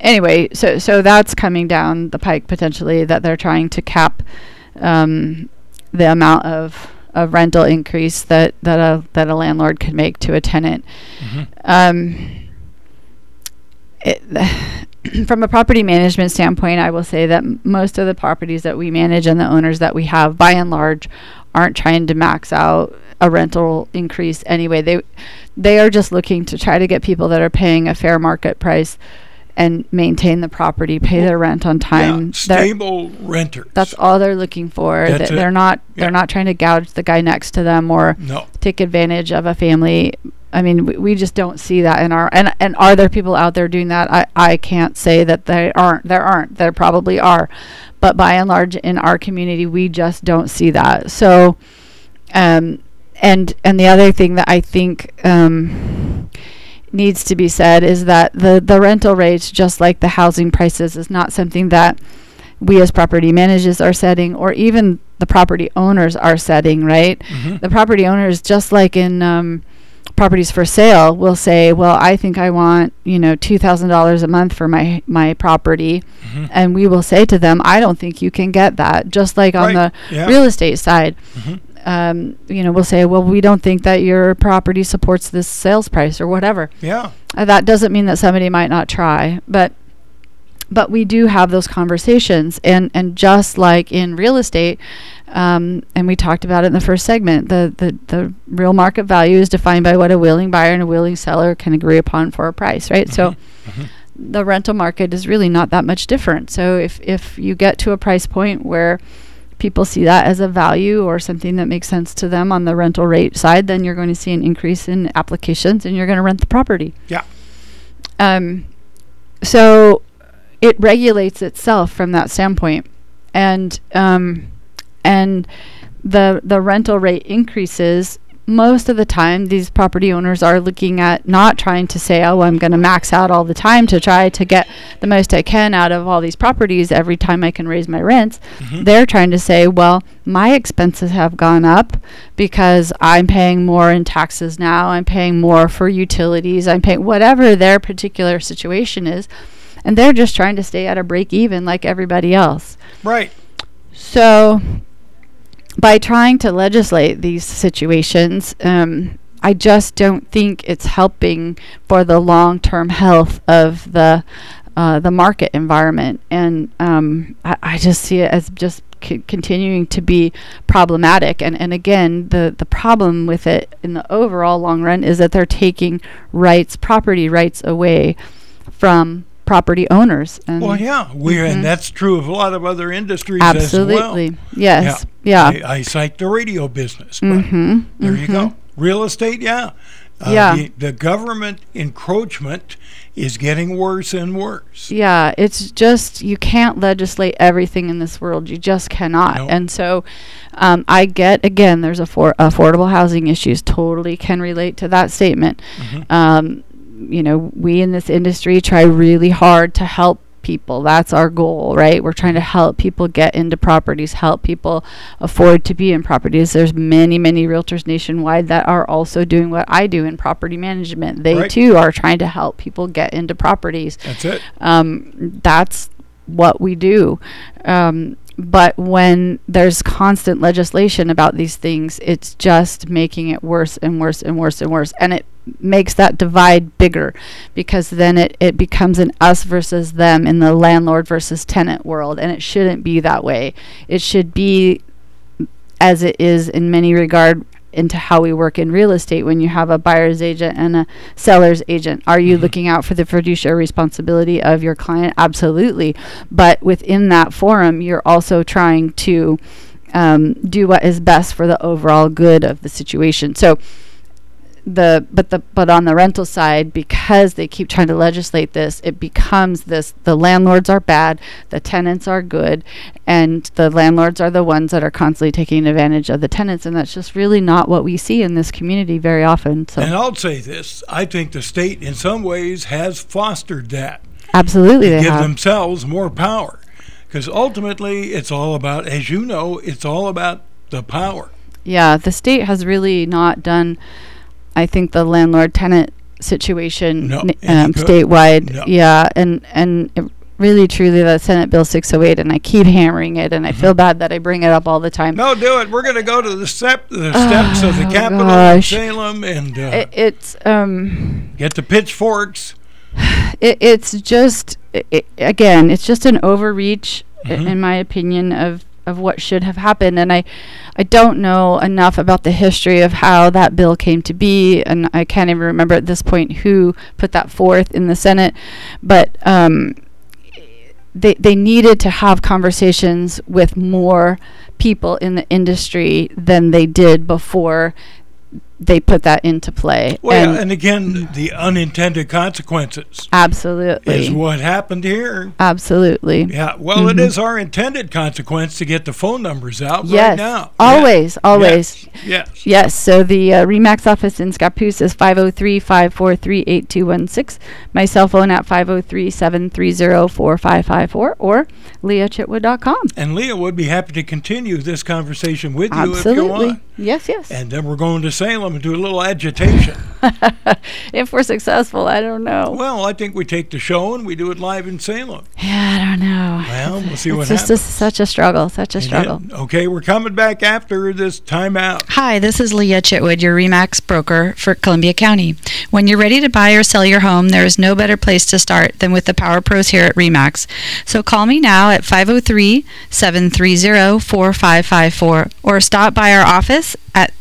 anyway, so so that's coming down the pike potentially that they're trying to cap um, the amount of of rental increase that that a that a landlord could make to a tenant. Mhm. Um, it, from a property management standpoint, I will say that m- most of the properties that we manage and the owners that we have, by and large, aren't trying to max out a rental increase anyway. They they are just looking to try to get people that are paying a fair market price and maintain the property, pay their rent on time. Yeah. They're- Stable renters. that's all they're looking for. That's They're not Yeah. they're not trying to gouge the guy next to them or no. take advantage of a family. I mean, we, we just don't see that in our and and are there people out there doing that? I I can't say that they aren't. There aren't. There probably are, but by and large, in our community, we just don't see that. So, Um, and and the other thing that I think um, needs to be said is that the the rental rates, just like the housing prices, is not something that we as property managers are setting, or even the property owners are setting. Right? Mhm. The property owners, just like in um, properties for sale, will say, "Well, I think I want you know two thousand dollars a month for my my property," Mhm. and we will say to them, "I don't think you can get that." Just like on the Yeah. real estate side Mhm. um, you know, we'll say, well, we don't think that your property supports this sales price or whatever. Yeah. Uh, that doesn't mean that somebody might not try, but but we do have those conversations, and and just like in real estate, um, and we talked about it in the first segment, the the the real market value is defined by what a willing buyer and a willing seller can agree upon for a price, right? So. The rental market is really not that much different. So if if you get to a price point where people see that as a value or something that makes sense to them on the rental rate side, then you're going to see an increase in applications and you're going to rent the property. Yeah. Um, so it regulates itself from that standpoint, and um, and the the rental rate increases. Most of the time, these property owners are looking at not trying to say, "Oh, I'm going to max out all the time to try to get the most I can out of all these properties every time I can raise my rents." They're trying to say, "Well, my expenses have gone up because I'm paying more in taxes now. I'm paying more for utilities. I'm paying whatever their particular situation is." And they're just trying to stay at a break even like everybody else. Right. So, by trying to legislate these situations, um, I just don't think it's helping for the long-term health of the uh, the market environment, and um, I, I just see it as just c- continuing to be problematic. And and again, the the problem with it in the overall long run is that they're taking rights, property rights away from property owners. And Well, yeah, we Mhm. and that's true of a lot of other industries as well. absolutely, yes, yeah. I, I cite the radio business. But Mm-hmm. There you go. Real estate, yeah. Uh, Yeah. The, the government encroachment is getting worse and worse. Yeah, it's just you can't legislate everything in this world. You just cannot. No. And so, um, I get again, there's affor- affordable housing issues. Totally can relate to that statement. Mhm. Um, you know, we in this industry try really hard to help people. That's our goal, right? We're trying to help people get into properties, help people afford to be in properties. There's many, many realtors nationwide that are also doing what I do in property management. They Right. too are trying to help people get into properties That's it. um, that's what we do. Um, but when there's constant legislation about these things, it's just making it worse and worse and worse and worse. And it makes that divide bigger because then it, it becomes an us versus them in the landlord versus tenant world. And it shouldn't be that way. It should be as it is in many regard into how we work in real estate when you have a buyer's agent and a seller's agent are you looking out for the fiduciary responsibility of your client absolutely but within that forum you're also trying to um, do what is best for the overall good of the situation so the but the but on the rental side because they keep trying to legislate this it becomes this the landlords are bad the tenants are good and the landlords are the ones that are constantly taking advantage of the tenants and that's just really not what we see in this community very often so And I'll say this I think the state, in some ways, has fostered that. absolutely they give have themselves more power. Because ultimately, it's all about, as you know, it's all about the power. yeah the state has really not done i think the landlord tenant situation No, um, good. statewide No. yeah and and it really truly the senate bill 608 and i keep hammering it and i feel bad that i bring it up all the time No, do it. We're going to go to the step, the steps of the Oh, Capitol in gosh. Salem and uh, it, it's um get the pitchforks. it, it's just i i again it's just an overreach i- Mhm. in my opinion of of what should have happened. And i i don't know enough about the history of how that bill came to be. And i can't even remember at this point who put that forth in the senate. But um they they needed to have conversations with more people in the industry than they did before they put that into play. Well, and and again, the unintended consequences absolutely, is what happened here. absolutely. Yeah, well, it is our intended consequence to get the phone numbers out Mm-hmm. Yes, right now. always, Yeah. always. Yes. yes. Yes, so the uh, Remax office in Scappoose is 503 543 8216. My cell phone at 503 730 4554 or leachitwood.com. And Lea would be happy to continue this conversation with you if you Absolutely. want. Yes, yes. And then we're going to Salem and do a little agitation. if we're successful, I don't know. well, I think we take the show and we do it live in Salem. yeah, I don't know. Well, we'll see it's what just a, happens. such a struggle, such a struggle. then- okay, we're coming back after this timeout. Hi, this is Lea Chitwood, your REMAX broker for Columbia County. When you're ready to buy or sell your home, there is no better place to start than with the Power Pros here at REMAX. So call me now at 503 730 4554 or stop by our office at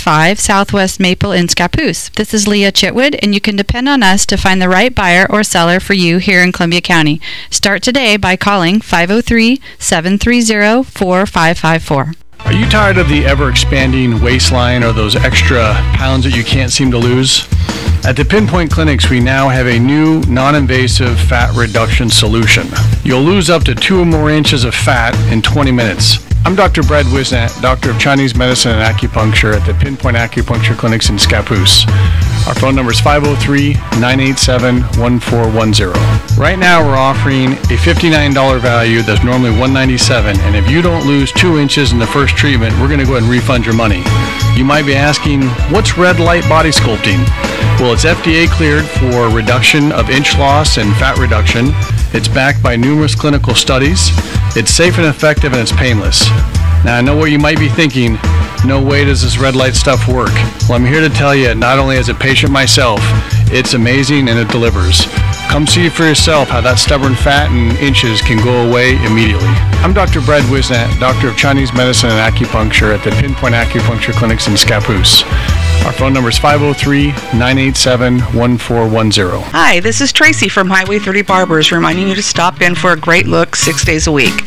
33465 Southwest Maple in Scappoose. This is Lea Chitwood, and you can depend on us to find the right buyer or seller for you here in Columbia County. Start today by calling 503 730 4554. Are you tired of the ever expanding waistline or those extra pounds that you can't seem to lose? At the Pinpoint Clinics, we now have a new non invasive fat reduction solution. You'll lose up to two or more inches of fat in 20 minutes. I'm Dr. Brad Wisnat, Doctor of Chinese Medicine and Acupuncture at the Pinpoint Acupuncture Clinics in Scappoose. Our phone number is 503 987 1410. Right now, we're offering a $59 value that's normally 197, and if you don't lose two inches in the first treatment, we're going to go ahead and refund your money. You might be asking, what's red light body sculpting? Well, it's FDA cleared for reduction of inch loss and fat reduction. It's backed by numerous clinical studies. It's safe and effective and it's painless. Now, I know what you might be thinking. No way does this red light stuff work. Well, I'm here to tell you, not only as a patient myself, it's amazing and it delivers. Come see for yourself how that stubborn fat and inches can go away immediately. I'm Dr. Brad Wisnat, Doctor of Chinese Medicine and Acupuncture at the Pinpoint Acupuncture Clinics in Scappoose. Our phone number is 503 987 1410. Hi, this is Tracy from Highway 30 Barbers reminding you to stop in for a great look six days a week.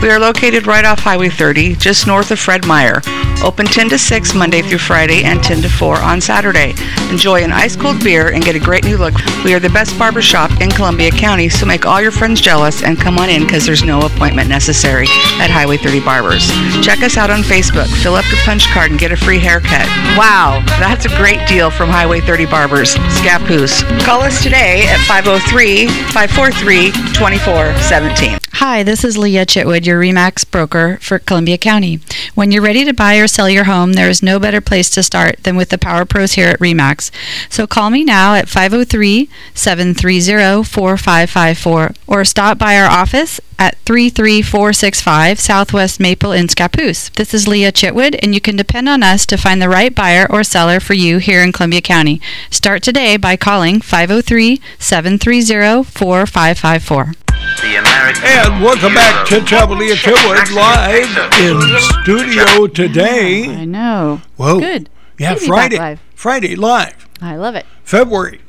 We are located right off Highway 30, just north of Fred Meyer. Open 10 to 6 Monday through Friday and 10 to 4 on Saturday. Enjoy an ice cold beer and get a great new look. We are the best barber shop in Columbia County, so make all your friends jealous and come on in because there's no appointment necessary at Highway 30 Barbers. Check us out on Facebook, fill up your punch card, and get a free haircut. Wow, that's a great deal from Highway 30 Barbers, Scappoose. Call us today at 503 543 2417. Hi, this is Lea Chitwood, your REMAX broker for Columbia County. When you're ready to buy or sell your home, there is no better place to start than with the Power Pros here at REMAX. So call me now at 503 730 4554 or stop by our office at 33465 Southwest Maple in Scappoose. This is Lea Chitwood, and you can depend on us to find the right buyer or seller for you here in Columbia County. Start today by calling 503 730 4554. The American And welcome back to Hero. Chabalia Chitwood live in studio today. I know. Whoa. Good. Yeah, Good to be back Friday. live. Friday live. I love it. February.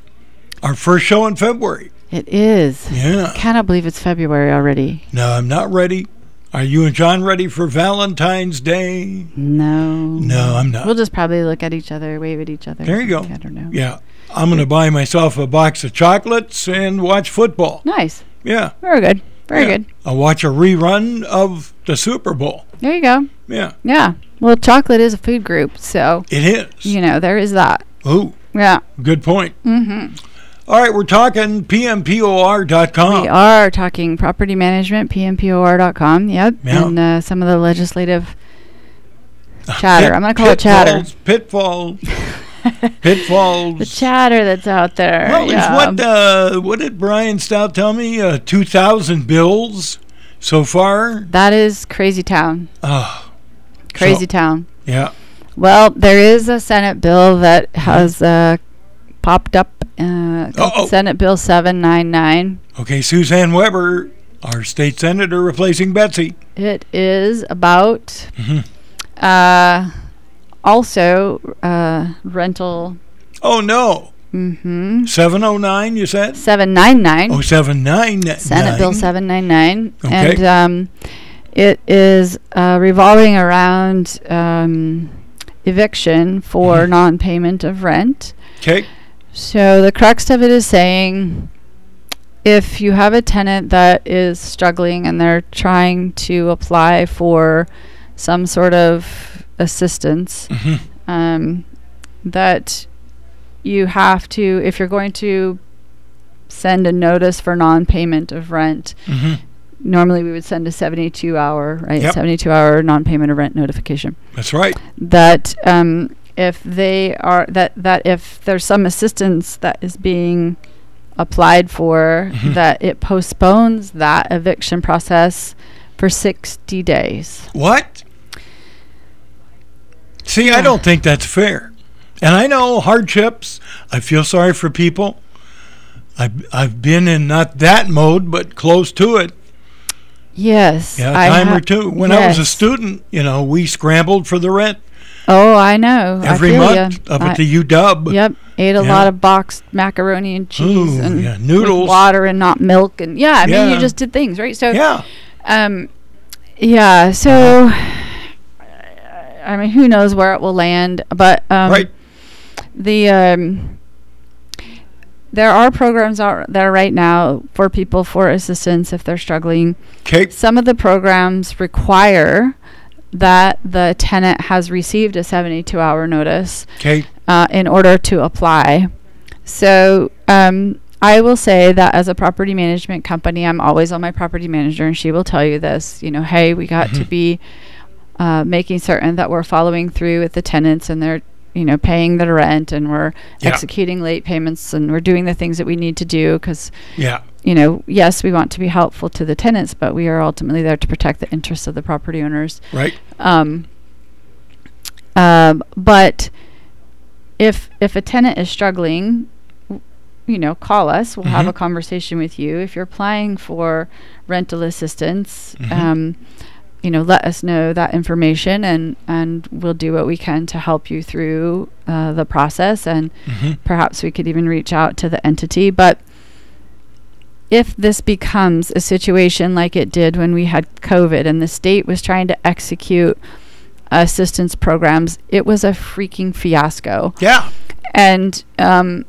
Our first show in February. It is. Yeah. I cannot believe it's February already. No, I'm not ready. Are you and John ready for Valentine's Day? No. No, I'm not. We'll just probably look at each other, wave at each other. There you go. I don't know. Yeah. I'm going to buy myself a box of chocolates and watch football. Nice. Yeah. Very good. Very Yeah. good. I'll watch a rerun of the Super Bowl. There you go. Yeah. Yeah. Well, chocolate is a food group, so It is. you know there is that. Ooh, Yeah. good point. Mm-hmm. All right, we're talking pmpor.com. We are talking property management, pmpor.com. Yep. Yeah. And uh, some of the legislative chatter. I'm going to call it chatter. Pitfalls. Pitfalls. The chatter that's out there. Well, yeah. is what uh, what did Brian Stout tell me? Uh, Two thousand bills so far. that is crazy town. Oh, Crazy So- town. yeah. Well, there is a Senate bill that has uh, popped up. Uh. Senate Bill 799. Okay, Suzanne Weber, our state senator, replacing Betsy. It is about Mm-hmm. uh, also uh, rental Oh no, mm-hmm, seven oh nine. You said. 799. Oh, seven nine. Senate Bill 799. Okay. And um, it is uh, revolving around um, eviction for non-payment of rent. Okay. So the crux of it is saying if you have a tenant that is struggling and they're trying to apply for some sort of assistance, Mhm. um, that you have to, if you're going to send a notice for non-payment of rent, hmm normally we would send a 72 hour, right? Yep. 72 hour non-payment of rent notification That's right. that um, if they are that that if there's some assistance that is being applied for Mhm. that it postpones that eviction process for 60 days What? See, I don't think that's fair. And I know hardships. I feel sorry for people. I've, I've been in not that mode, but close to it. yes Yeah, a I time ha- or two. When I was a student, you know, we scrambled for the rent oh i know every I month ya. up I- at the UW. Yep, ate a Yeah. lot of boxed macaroni and cheese Ooh, and yeah, with noodles. water and not milk and yeah, I mean you just did things right. So Yeah. Um, yeah. So, I mean, who knows where it will land? But um, Right. the um, there are programs out there right now for people for assistance if they're struggling. Okay. Some of the programs require that the tenant has received a 72 hour notice uh, in order to apply. So um, I will say that as a property management company, I'm always on my property manager, and she will tell you this. You know, hey, we got to be uh, making certain that we're following through with the tenants and they're you know paying their rent and we're Yeah. executing late payments and we're doing the things that we need to do because Yeah. you know yes we want to be helpful to the tenants but we are ultimately there to protect the interests of the property owners Right. um, um, but if if a tenant is struggling, w- you know, call us. We'll have Mhm. a conversation with you. If you're applying for rental assistance, Mhm. um, you know, let us know that information, and and we'll do what we can to help you through uh, the process. And hmm perhaps we could even reach out to the entity. But if this becomes a situation like it did when we had COVID and the state was trying to execute assistance programs, it was a freaking fiasco. Yeah. And um,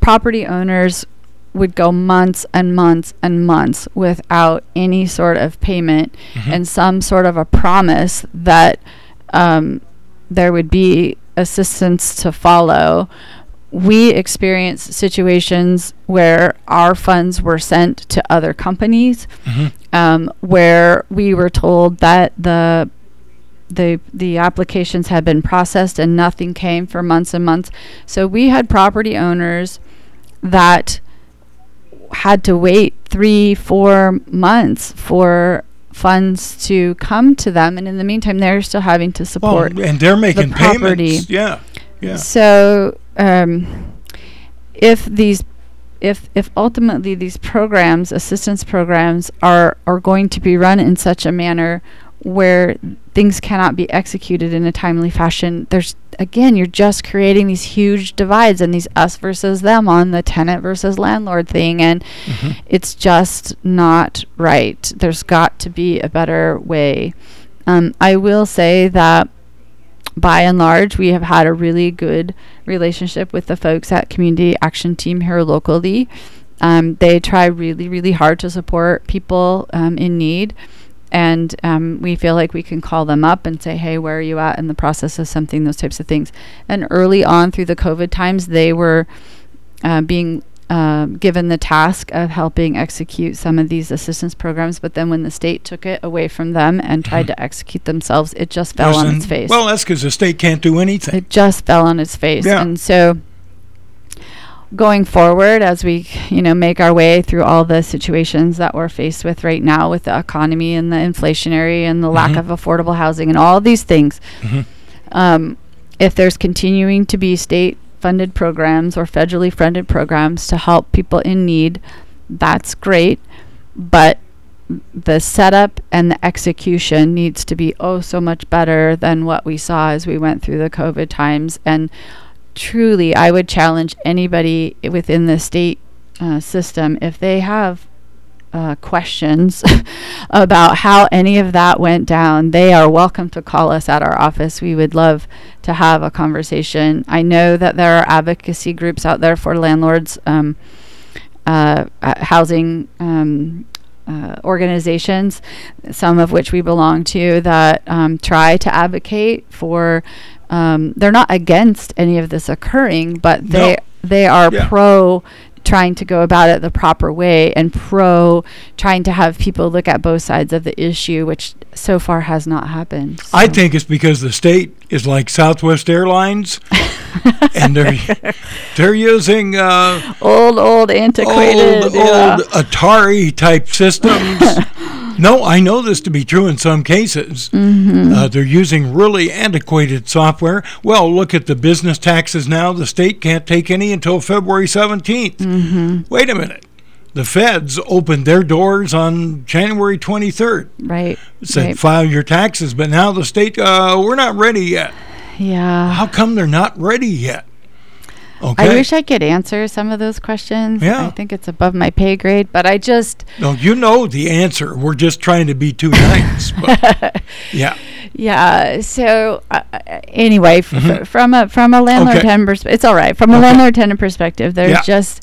property owners would go months and months and months without any sort of payment Mhm. and some sort of a promise that um, there would be assistance to follow. We experienced situations where our funds were sent to other companies, Mhm. um, where we were told that the the the applications had been processed and nothing came for months and months. So we had property owners that had to wait three, four months for funds to come to them, and in the meantime, they're still having to Well, support. and they're making property. payments. Yeah. Yeah. So, um, if these, if if ultimately these programs, assistance programs, are are going to be run in such a manner where things cannot be executed in a timely fashion, there's again you're just creating these huge divides and these us versus them on the tenant versus landlord thing, and Mhm. it's just not right. There's got to be a better way. Um, I will say that by and large, we have had a really good relationship with the folks at Community Action Team here locally. Um, they try really, really hard to support people um, in need. And um, we feel like we can call them up and say, hey, where are you at in the process of something, those types of things. And early on through the COVID times, they were uh, being um, given the task of helping execute some of these assistance programs. But then when the state took it away from them and tried to execute themselves, it just fell on its face. Well, that's because the state can't do anything. it just fell on its face. Yeah. And so going forward as we you know make our way through all the situations that we're faced with right now with the economy and the inflationary and the lack Mhm. of affordable housing and all these things Mhm. um, if there's continuing to be state funded programs or federally funded programs to help people in need that's great but the setup and the execution needs to be oh so much better than what we saw as we went through the covid times and truly i would challenge anybody within the state uh, system if they have uh, questions about how any of that went down, they are welcome to call us at our office. We would love to have a conversation. I know that there are advocacy groups out there for landlords, um, uh, uh, housing um, uh, organizations, some of which we belong to, that um, try to advocate for. Um, they're not against any of this occurring, but they No. they are Yeah. pro trying to go about it the proper way and pro trying to have people look at both sides of the issue, which so far has not happened. I think it's because the state is like Southwest Airlines, and they're they're using uh, old, old, antiquated. old yeah. old Atari type systems. no, I know this to be true in some cases. Mm-hmm. Uh, they're using really antiquated software. Well, look at the business taxes now. The state can't take any until February 17th. Mm-hmm. Wait a minute. The feds opened their doors on January 23rd. right. Said right. file your taxes, but now the state, uh, we're not ready yet. Yeah. How come they're not ready yet? Okay. I wish I could answer some of those questions. Yeah. I think it's above my pay grade, but I just, no, you know the answer. We're just trying to be too nice. Yeah. yeah. So uh, uh, anyway, f- f- from a from a landlord Mm-hmm. Okay. tenant perspective, it's all right. From a Okay. landlord tenant perspective, there's Yeah. just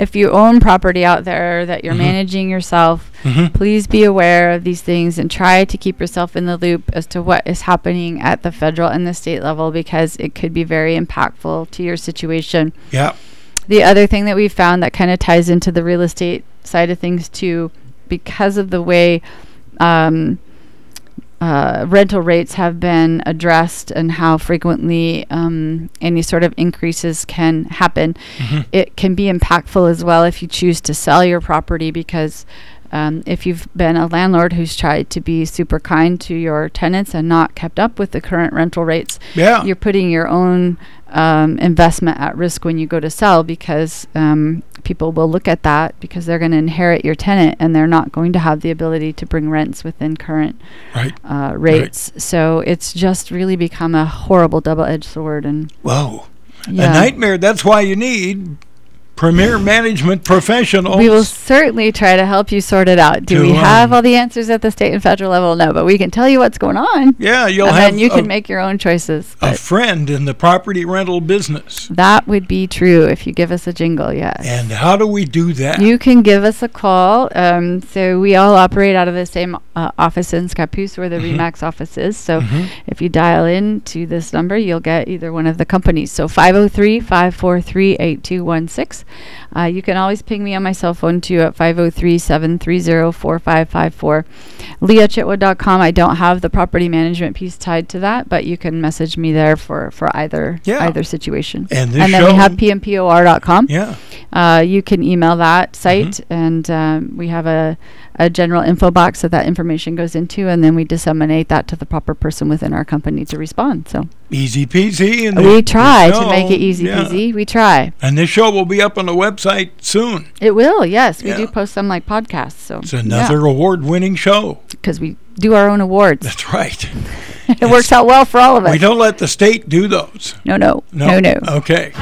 if you own property out there that you're Mhm. managing yourself, Mhm. please be aware of these things and try to keep yourself in the loop as to what is happening at the federal and the state level because it could be very impactful to your situation. Yeah. The other thing that we found that kind of ties into the real estate side of things too, because of the way um, uh, rental rates have been addressed and how frequently um, any sort of increases can happen, Mm-hmm. it can be impactful as well if you choose to sell your property because. Um, if you've been a landlord who's tried to be super kind to your tenants and not kept up with the current rental rates, Yeah. you're putting your own um, investment at risk when you go to sell because um, people will look at that because they're going to inherit your tenant and they're not going to have the ability to bring rents within current Right. uh, rates. So it's just really become a horrible double-edged sword. And Whoa. yeah, A nightmare. That's why you need premier management professionals. we will certainly try to help you sort it out. Do we have um, all the answers at the state and federal level? No, but we can tell you what's going on. yeah, you'll and have then you a, can make your own choices. a friend in the property rental business. that would be true if you give us a jingle, yes. And how do we do that? You can give us a call. Um, so we all operate out of the same uh, office in Scappoose where the Mm-hmm. Remax office is. So if you dial in to this number, you'll get either one of the companies. So 503-543-8216. Uh, you can always ping me on my cell phone too at 503-730-4554. LeaChitwood.com. I don't have the property management piece tied to that, but you can message me there for, for either Yeah. either situation. And and then we have pmpor.com. yeah. Uh, you can email that site, Mm-hmm. and um, we have a, a general info box that that information goes into, and then we disseminate that to the proper person within our company to respond. So Easy peasy. And we try to make it easy yeah. peasy. We try. And this show will be up on the website soon. It will, yes. We do post some like podcasts. So It's another award-winning show. because we do our own awards. That's right. it works out well for all of us. We don't let the state do those. no, no, no, no. Okay.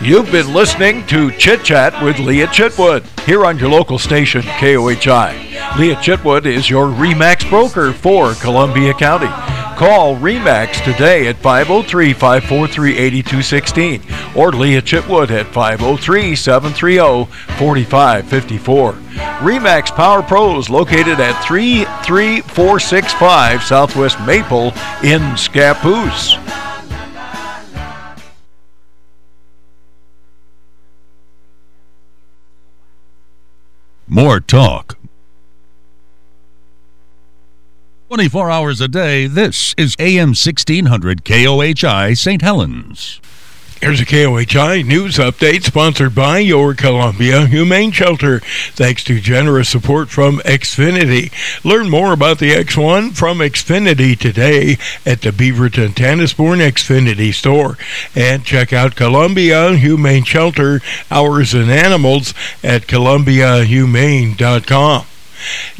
You've been listening to Chit Chat with Lea Chitwood here on your local station, KOHI. Lea Chitwood is your REMAX broker for Columbia County. Call REMAX today at 503 543 8216 or Lea Chitwood at 503 730 4554. REMAX Power Pros located at 33465 Southwest Maple in Scappoose. More talk. 24 hours a day, this is AM 1600 KOHI St. Helens. Here's a KOHI news update sponsored by your Columbia Humane Shelter. Thanks to generous support from Xfinity. Learn more about the X1 from Xfinity today at the Beaverton Tanasbourne Xfinity store. And check out Columbia Humane Shelter, Hours and Animals at ColumbiaHumane.com.